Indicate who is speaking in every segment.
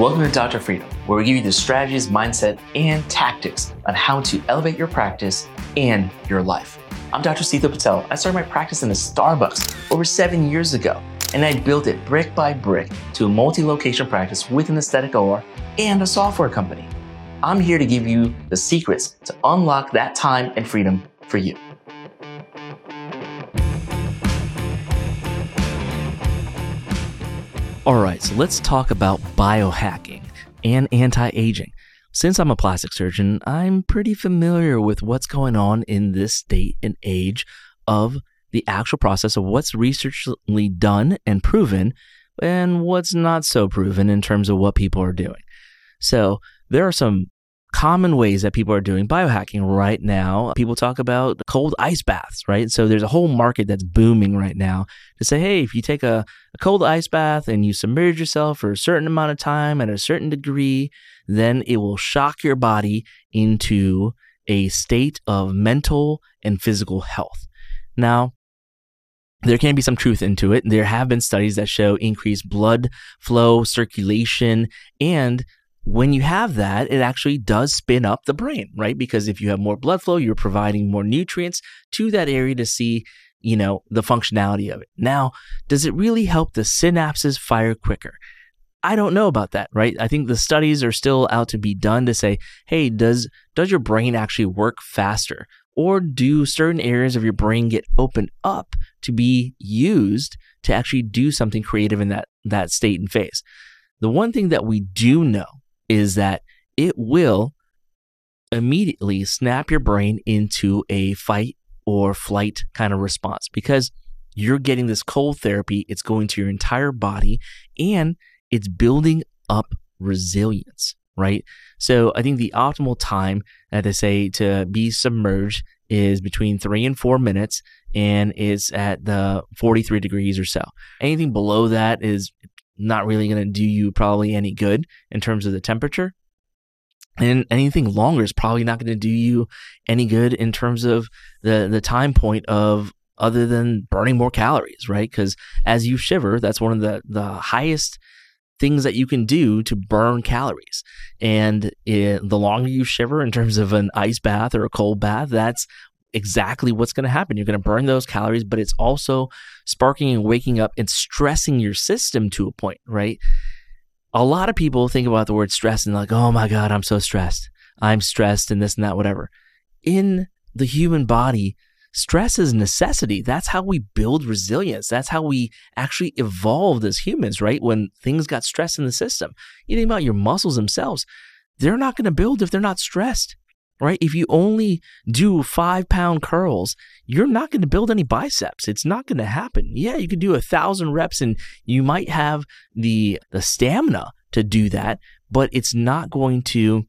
Speaker 1: Welcome to Dr. Freedom, where we give you the strategies, mindset, and tactics on how to elevate your practice and your life. I'm Dr. Sitha Patel. I started my practice in a Starbucks over seven years ago, and I built it brick by brick to a multi location practice with an aesthetic OR and a software company. I'm here to give you the secrets to unlock that time and freedom for you. All right, so let's talk about biohacking and anti aging. Since I'm a plastic surgeon, I'm pretty familiar with what's going on in this state and age of the actual process of what's researchally done and proven and what's not so proven in terms of what people are doing. So, there are some common ways that people are doing biohacking right now. People talk about cold ice baths, right? So there's a whole market that's booming right now to say, hey, if you take a, a, cold ice bath and you submerge yourself for a certain amount of time at a certain degree, then it will shock your body into a state of mental and physical health. Now, there can be some truth into it. There have been studies that show increased blood flow, circulation, and when you have that, it actually does spin up the brain, right? Because if you have more blood flow, you're providing more nutrients to that area to see, you know, the functionality of it. Now, does it really help the synapses fire quicker? I don't know about that, right? I think the studies are still out to be done to say, hey, does does your brain actually work faster? Or do certain areas of your brain get opened up to be used to actually do something creative in that that state and phase? The one thing that we do know is that it will immediately snap your brain into a fight or flight kind of response because you're getting this cold therapy. It's going to your entire body and it's building up resilience, right? So I think the optimal time that they say to be submerged is between three and four minutes and it's at the 43 degrees or so. Anything below that is not really going to do you probably any good in terms of the temperature. And anything longer is probably not going to do you any good in terms of the, the time point of other than burning more calories, right? Because as you shiver, that's one of the, the highest things that you can do to burn calories. And it, the longer you shiver in terms of an ice bath or a cold bath, that's exactly what's going to happen. You're going to burn those calories, but it's also sparking and waking up and stressing your system to a point, right? A lot of people think about the word stress and like, oh my God, I'm so stressed. I'm stressed and this and that, whatever. In the human body, stress is necessity. That's how we build resilience. That's how we actually evolved as humans, right? When things got stressed in the system. You think about your muscles themselves, they're not going to build if they're not stressed right? If you only do five pound curls, you're not going to build any biceps. It's not going to happen. Yeah, you can do a thousand reps and you might have the, the stamina to do that, but it's not going to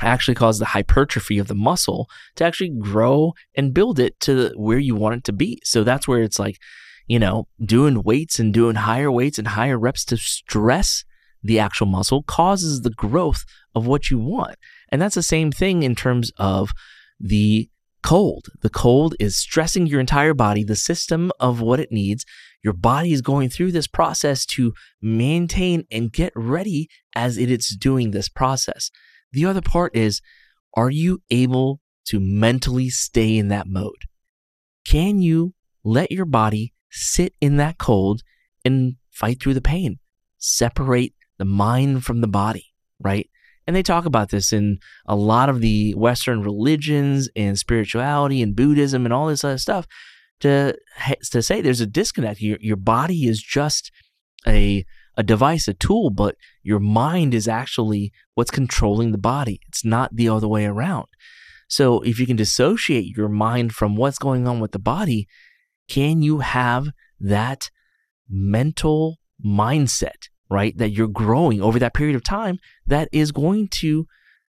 Speaker 1: actually cause the hypertrophy of the muscle to actually grow and build it to where you want it to be. So that's where it's like, you know, doing weights and doing higher weights and higher reps to stress the actual muscle causes the growth of what you want. And that's the same thing in terms of the cold. The cold is stressing your entire body, the system of what it needs. Your body is going through this process to maintain and get ready as it is doing this process. The other part is are you able to mentally stay in that mode? Can you let your body sit in that cold and fight through the pain? Separate the mind from the body, right? And they talk about this in a lot of the Western religions and spirituality and Buddhism and all this other stuff to, to say there's a disconnect. Your, your body is just a, a device, a tool, but your mind is actually what's controlling the body. It's not the other way around. So if you can dissociate your mind from what's going on with the body, can you have that mental mindset right? That you're growing over that period of time that is going to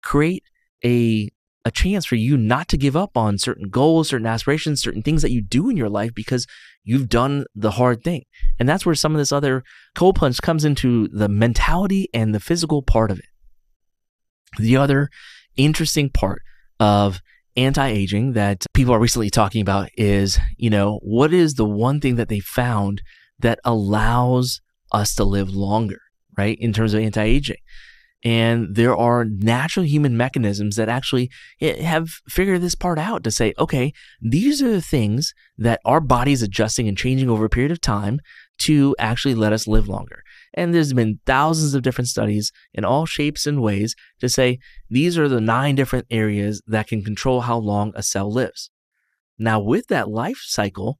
Speaker 1: create a a chance for you not to give up on certain goals, certain aspirations, certain things that you do in your life because you've done the hard thing. And that's where some of this other cold plunge comes into the mentality and the physical part of it. The other interesting part of anti-aging that people are recently talking about is, you know, what is the one thing that they found that allows us to live longer, right? In terms of anti aging. And there are natural human mechanisms that actually eh, have figured this part out to say, okay, these are the things that our body's adjusting and changing over a period of time to actually let us live longer. And there's been thousands of different studies in all shapes and ways to say these are the nine different areas that can control how long a cell lives. Now, with that life cycle,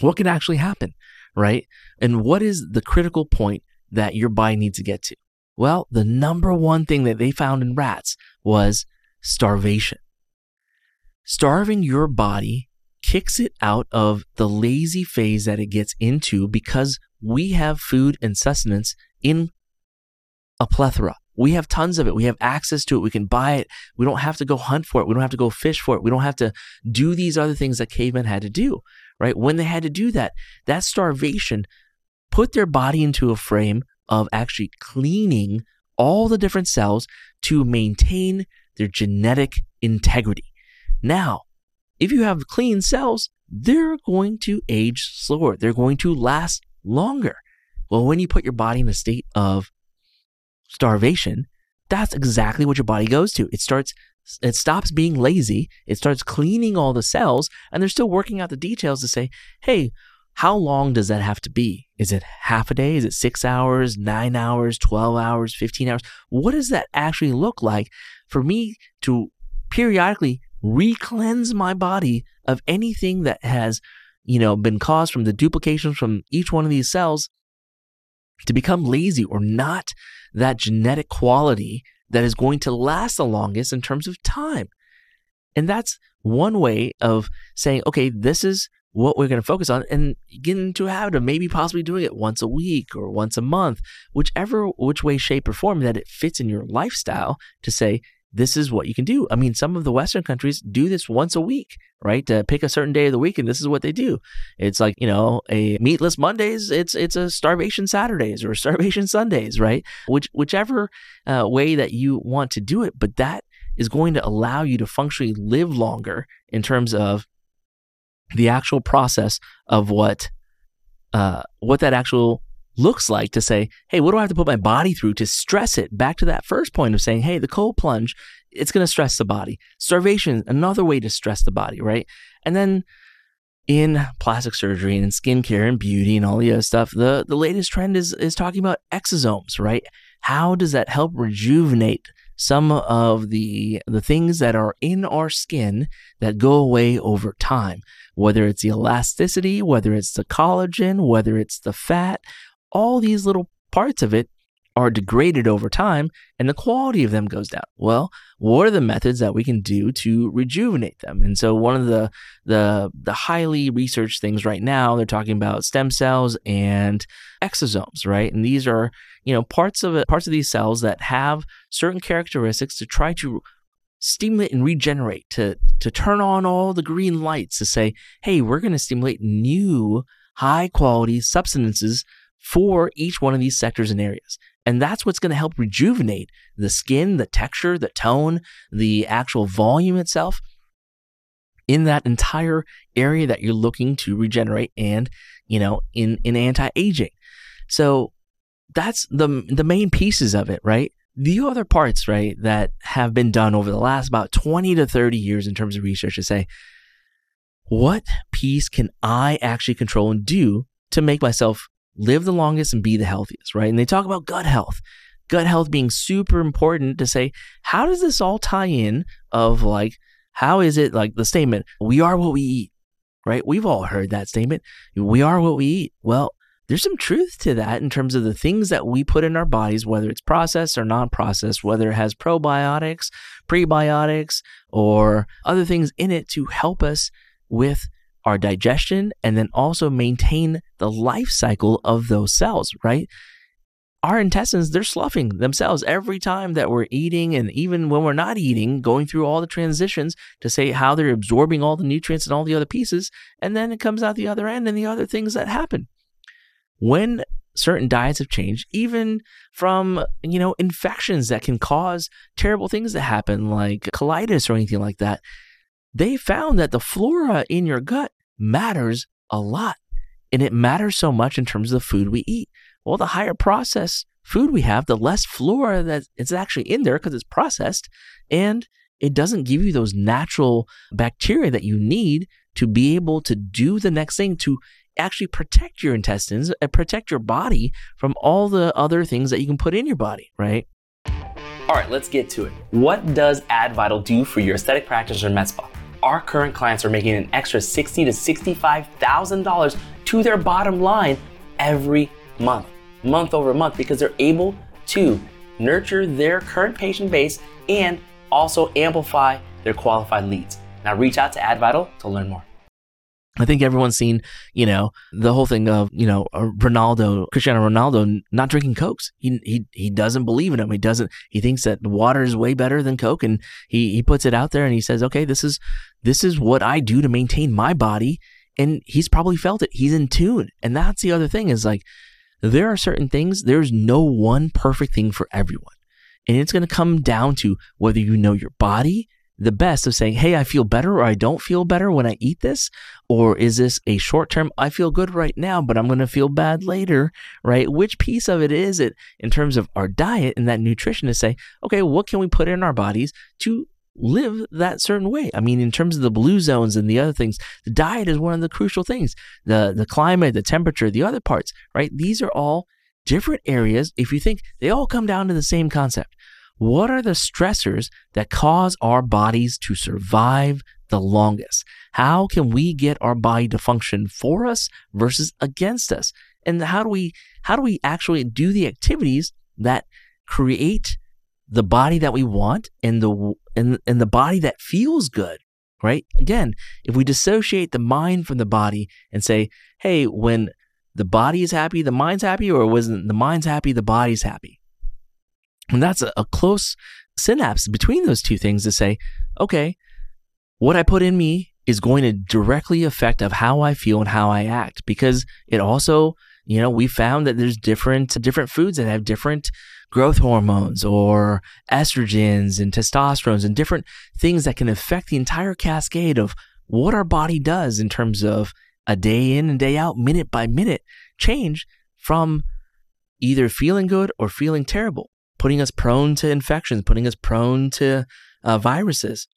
Speaker 1: what can actually happen, right? And what is the critical point that your body needs to get to? Well, the number one thing that they found in rats was starvation. Starving your body kicks it out of the lazy phase that it gets into because we have food and sustenance in a plethora. We have tons of it. We have access to it. We can buy it. We don't have to go hunt for it. We don't have to go fish for it. We don't have to do these other things that cavemen had to do, right? When they had to do that, that starvation put their body into a frame of actually cleaning all the different cells to maintain their genetic integrity. Now, if you have clean cells, they're going to age slower. They're going to last longer. Well, when you put your body in a state of starvation, that's exactly what your body goes to. It starts it stops being lazy, it starts cleaning all the cells, and they're still working out the details to say, "Hey, how long does that have to be? Is it half a day? Is it six hours, nine hours, 12 hours, 15 hours? What does that actually look like for me to periodically re-cleanse my body of anything that has, you know, been caused from the duplications from each one of these cells to become lazy or not that genetic quality that is going to last the longest in terms of time. And that's one way of saying, okay, this is what we're going to focus on and get into a habit of maybe possibly doing it once a week or once a month, whichever which way, shape, or form that it fits in your lifestyle to say, this is what you can do. I mean, some of the Western countries do this once a week, right? To pick a certain day of the week, and this is what they do. It's like you know, a meatless Mondays. It's it's a starvation Saturdays or starvation Sundays, right? Which whichever uh, way that you want to do it, but that is going to allow you to functionally live longer in terms of the actual process of what uh, what that actual looks like to say, hey, what do I have to put my body through to stress it? Back to that first point of saying, hey, the cold plunge, it's going to stress the body. Starvation, another way to stress the body, right? And then in plastic surgery and in skincare and beauty and all the other stuff, the, the latest trend is is talking about exosomes, right? How does that help rejuvenate some of the the things that are in our skin that go away over time whether it's the elasticity whether it's the collagen whether it's the fat all these little parts of it are degraded over time and the quality of them goes down. Well, what are the methods that we can do to rejuvenate them? And so one of the the the highly researched things right now, they're talking about stem cells and exosomes, right? And these are, you know, parts of it, parts of these cells that have certain characteristics to try to stimulate and regenerate to to turn on all the green lights to say, "Hey, we're going to stimulate new high quality substances for each one of these sectors and areas. And that's what's going to help rejuvenate the skin, the texture, the tone, the actual volume itself in that entire area that you're looking to regenerate and, you know, in, in anti-aging. So that's the the main pieces of it, right? The other parts, right, that have been done over the last about 20 to 30 years in terms of research to say, what piece can I actually control and do to make myself live the longest and be the healthiest, right? And they talk about gut health. Gut health being super important to say, how does this all tie in of like, how is it like the statement, we are what we eat, right? We've all heard that statement. We are what we eat. Well, there's some truth to that in terms of the things that we put in our bodies, whether it's processed or non processed, whether it has probiotics, prebiotics, or other things in it to help us with our digestion and then also maintain the life cycle of those cells, right? Our intestines, they're sloughing themselves every time that we're eating, and even when we're not eating, going through all the transitions to say how they're absorbing all the nutrients and all the other pieces. And then it comes out the other end and the other things that happen. When certain diets have changed, even from, you know, infections that can cause terrible things to happen, like colitis or anything like that, they found that the flora in your gut matters a lot. And it matters so much in terms of the food we eat. Well, the higher processed food we have, the less flora that it's actually in there because it's processed. And it doesn't give you those natural bacteria that you need to be able to do the next thing to actually protect your intestines and protect your body from all the other things that you can put in your body, right? All right, let's get to it. What does AdVital do for your aesthetic practice or med spa? Our current clients are making an extra sixty to sixty-five thousand dollars to their bottom line every month, month over month, because they're able to nurture their current patient base and also amplify their qualified leads. Now reach out to AdVital to learn more. I think everyone's seen, you know, the whole thing of, you know, uh, Ronaldo, Cristiano Ronaldo not drinking Cokes. He, he, he doesn't believe in them. He doesn't, he thinks that water is way better than Coke. And he, he puts it out there and he says, okay, this is, this is what I do to maintain my body. And he's probably felt it. He's in tune. And that's the other thing is like, there are certain things, there's no one perfect thing for everyone. And it's going to come down to whether you know your body, the best of saying, hey, I feel better or I don't feel better when I eat this? Or is this a short term, I feel good right now, but I'm going to feel bad later, right? Which piece of it is it in terms of our diet and that nutrition to say, okay, what can we put in our bodies to live that certain way? I mean, in terms of the blue zones and the other things, the diet is one of the crucial things. The, the climate, the temperature, the other parts, right? These are all different areas. If you think they all come down to the same concept what are the stressors that cause our bodies to survive the longest? How can we get our body to function for us versus against us? And how do we how do we actually do the activities that create the body that we want and the and, and the body that feels good? Right? Again, if we dissociate the mind from the body and say, hey, when the body is happy, the mind's happy, or when the mind's happy, the body's happy and that's a, a close synapse between those two things to say, okay, what I put in me is going to directly affect of how I feel and how I act because it also, you know, we found that there's different different foods that have different growth hormones or estrogens and testosterones and different things that can affect the entire cascade of what our body does in terms of a day in and day out, minute by minute change from either feeling good or feeling terrible putting us prone to infections, putting us prone to uh, viruses.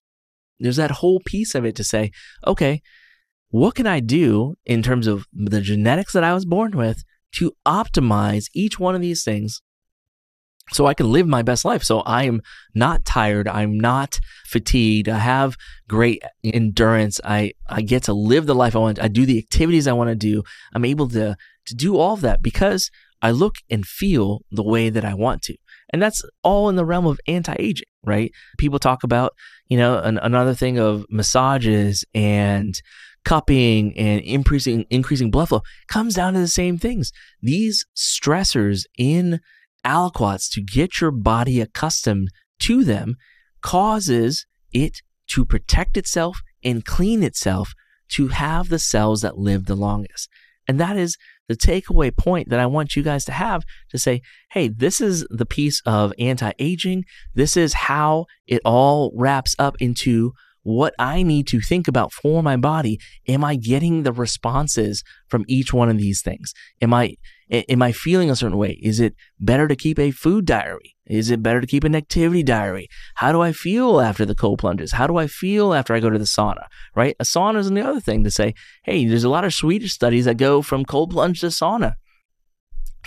Speaker 1: There's that whole piece of it to say, okay, what can I do in terms of the genetics that I was born with to optimize each one of these things so I can live my best life. So I am not tired. I'm not fatigued. I have great endurance. I, I get to live the life I want. I do the activities I want to do. I'm able to, to do all of that because I look and feel the way that I want to. And that's all in the realm of anti aging, right? People talk about, you know, an, another thing of massages and cupping and increasing increasing blood flow comes down to the same things. These stressors in aliquots to get your body accustomed to them causes it to protect itself and clean itself to have the cells that live the longest. And that is the takeaway point that I want you guys to have to say, hey, this is the piece of anti aging. This is how it all wraps up into what I need to think about for my body. Am I getting the responses from each one of these things? Am I am I feeling a certain way? Is it better to keep a food diary? Is it better to keep an activity diary? How do I feel after the cold plunges? How do I feel after I go to the sauna? Right? A sauna is the other thing to say, hey, there's a lot of Swedish studies that go from cold plunge to sauna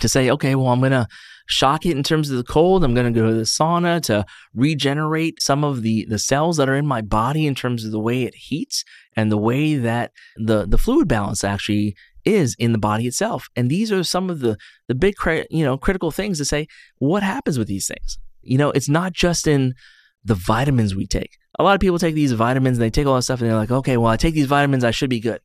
Speaker 1: to say, okay, well, I'm going to shock it in terms of the cold. I'm going to go to the sauna to regenerate some of the, the cells that are in my body in terms of the way it heats and the way that the, the fluid balance actually is in the body itself. And these are some of the, the big, you know, critical things to say, what happens with these things? You know, it's not just in the vitamins we take. A lot of people take these vitamins and they take all that stuff and they're like, okay, well, I take these vitamins, I should be good.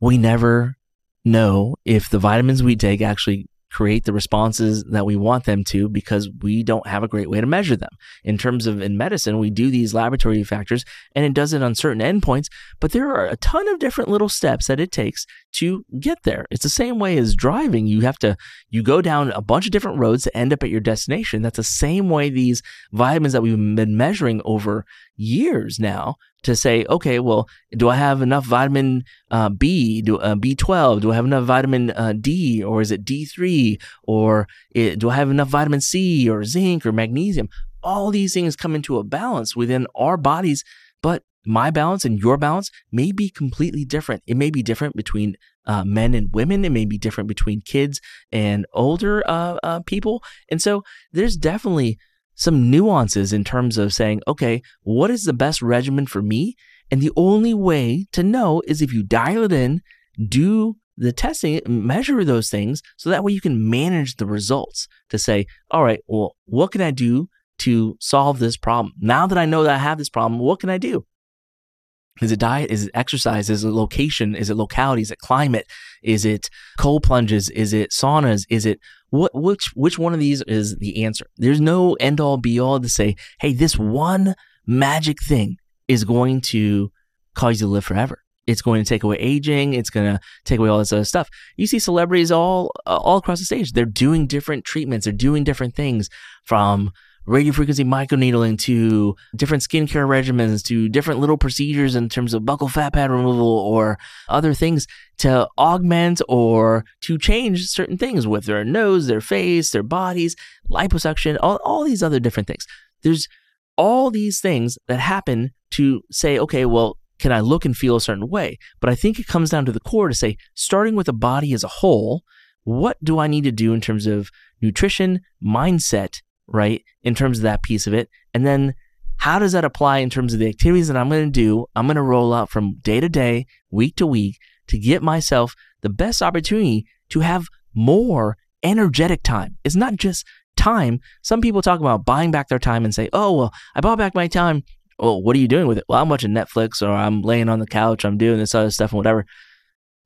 Speaker 1: We never know if the vitamins we take actually create the responses that we want them to because we don't have a great way to measure them. In terms of in medicine, we do these laboratory factors and it does it on certain endpoints, but there are a ton of different little steps that it takes to get there. It's the same way as driving. You have to you go down a bunch of different roads to end up at your destination. That's the same way these vitamins that we've been measuring over years now to say, okay, well, do I have enough vitamin uh, B, do, uh, B12? Do I have enough vitamin uh, D, or is it D3? Or it, do I have enough vitamin C, or zinc, or magnesium? All these things come into a balance within our bodies, but my balance and your balance may be completely different. It may be different between uh, men and women. It may be different between kids and older uh, uh, people. And so there's definitely some nuances in terms of saying, okay, what is the best regimen for me? And the only way to know is if you dial it in, do the testing, measure those things so that way you can manage the results to say, all right, well, what can I do to solve this problem? Now that I know that I have this problem, what can I do? Is it diet? Is it exercise? Is it location? Is it locality? Is it climate? Is it cold plunges? Is it saunas? Is it what which which one of these is the answer? There's no end all be all to say, hey, this one magic thing is going to cause you to live forever. It's going to take away aging. It's going to take away all this other stuff. You see celebrities all all across the stage. They're doing different treatments. They're doing different things from radio frequency microneedling to different skincare regimens to different little procedures in terms of buccal fat pad removal or other things to augment or to change certain things with their nose, their face, their bodies, liposuction, all, all these other different things. There's all these things that happen to say, okay, well, can I look and feel a certain way? But I think it comes down to the core to say, starting with the body as a whole, what do I need to do in terms of nutrition, mindset, right? In terms of that piece of it. And then how does that apply in terms of the activities that I'm going to do? I'm going to roll out from day to day, week to week to get myself the best opportunity to have more energetic time. It's not just time. Some people talk about buying back their time and say, oh, well, I bought back my time. Well, what are you doing with it? Well, I'm watching Netflix or I'm laying on the couch, I'm doing this other stuff and whatever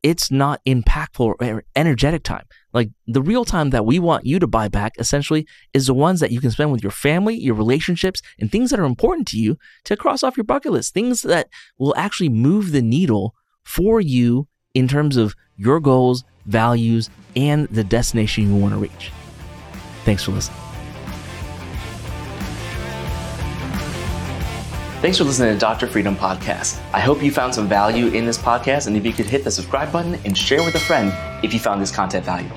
Speaker 1: it's not impactful or energetic time. Like the real time that we want you to buy back essentially is the ones that you can spend with your family, your relationships, and things that are important to you to cross off your bucket list. Things that will actually move the needle for you in terms of your goals, values, and the destination you want to reach. Thanks for listening. Thanks for listening to Dr. Freedom Podcast. I hope you found some value in this podcast, and if you could hit the subscribe button and share with a friend if you found this content valuable.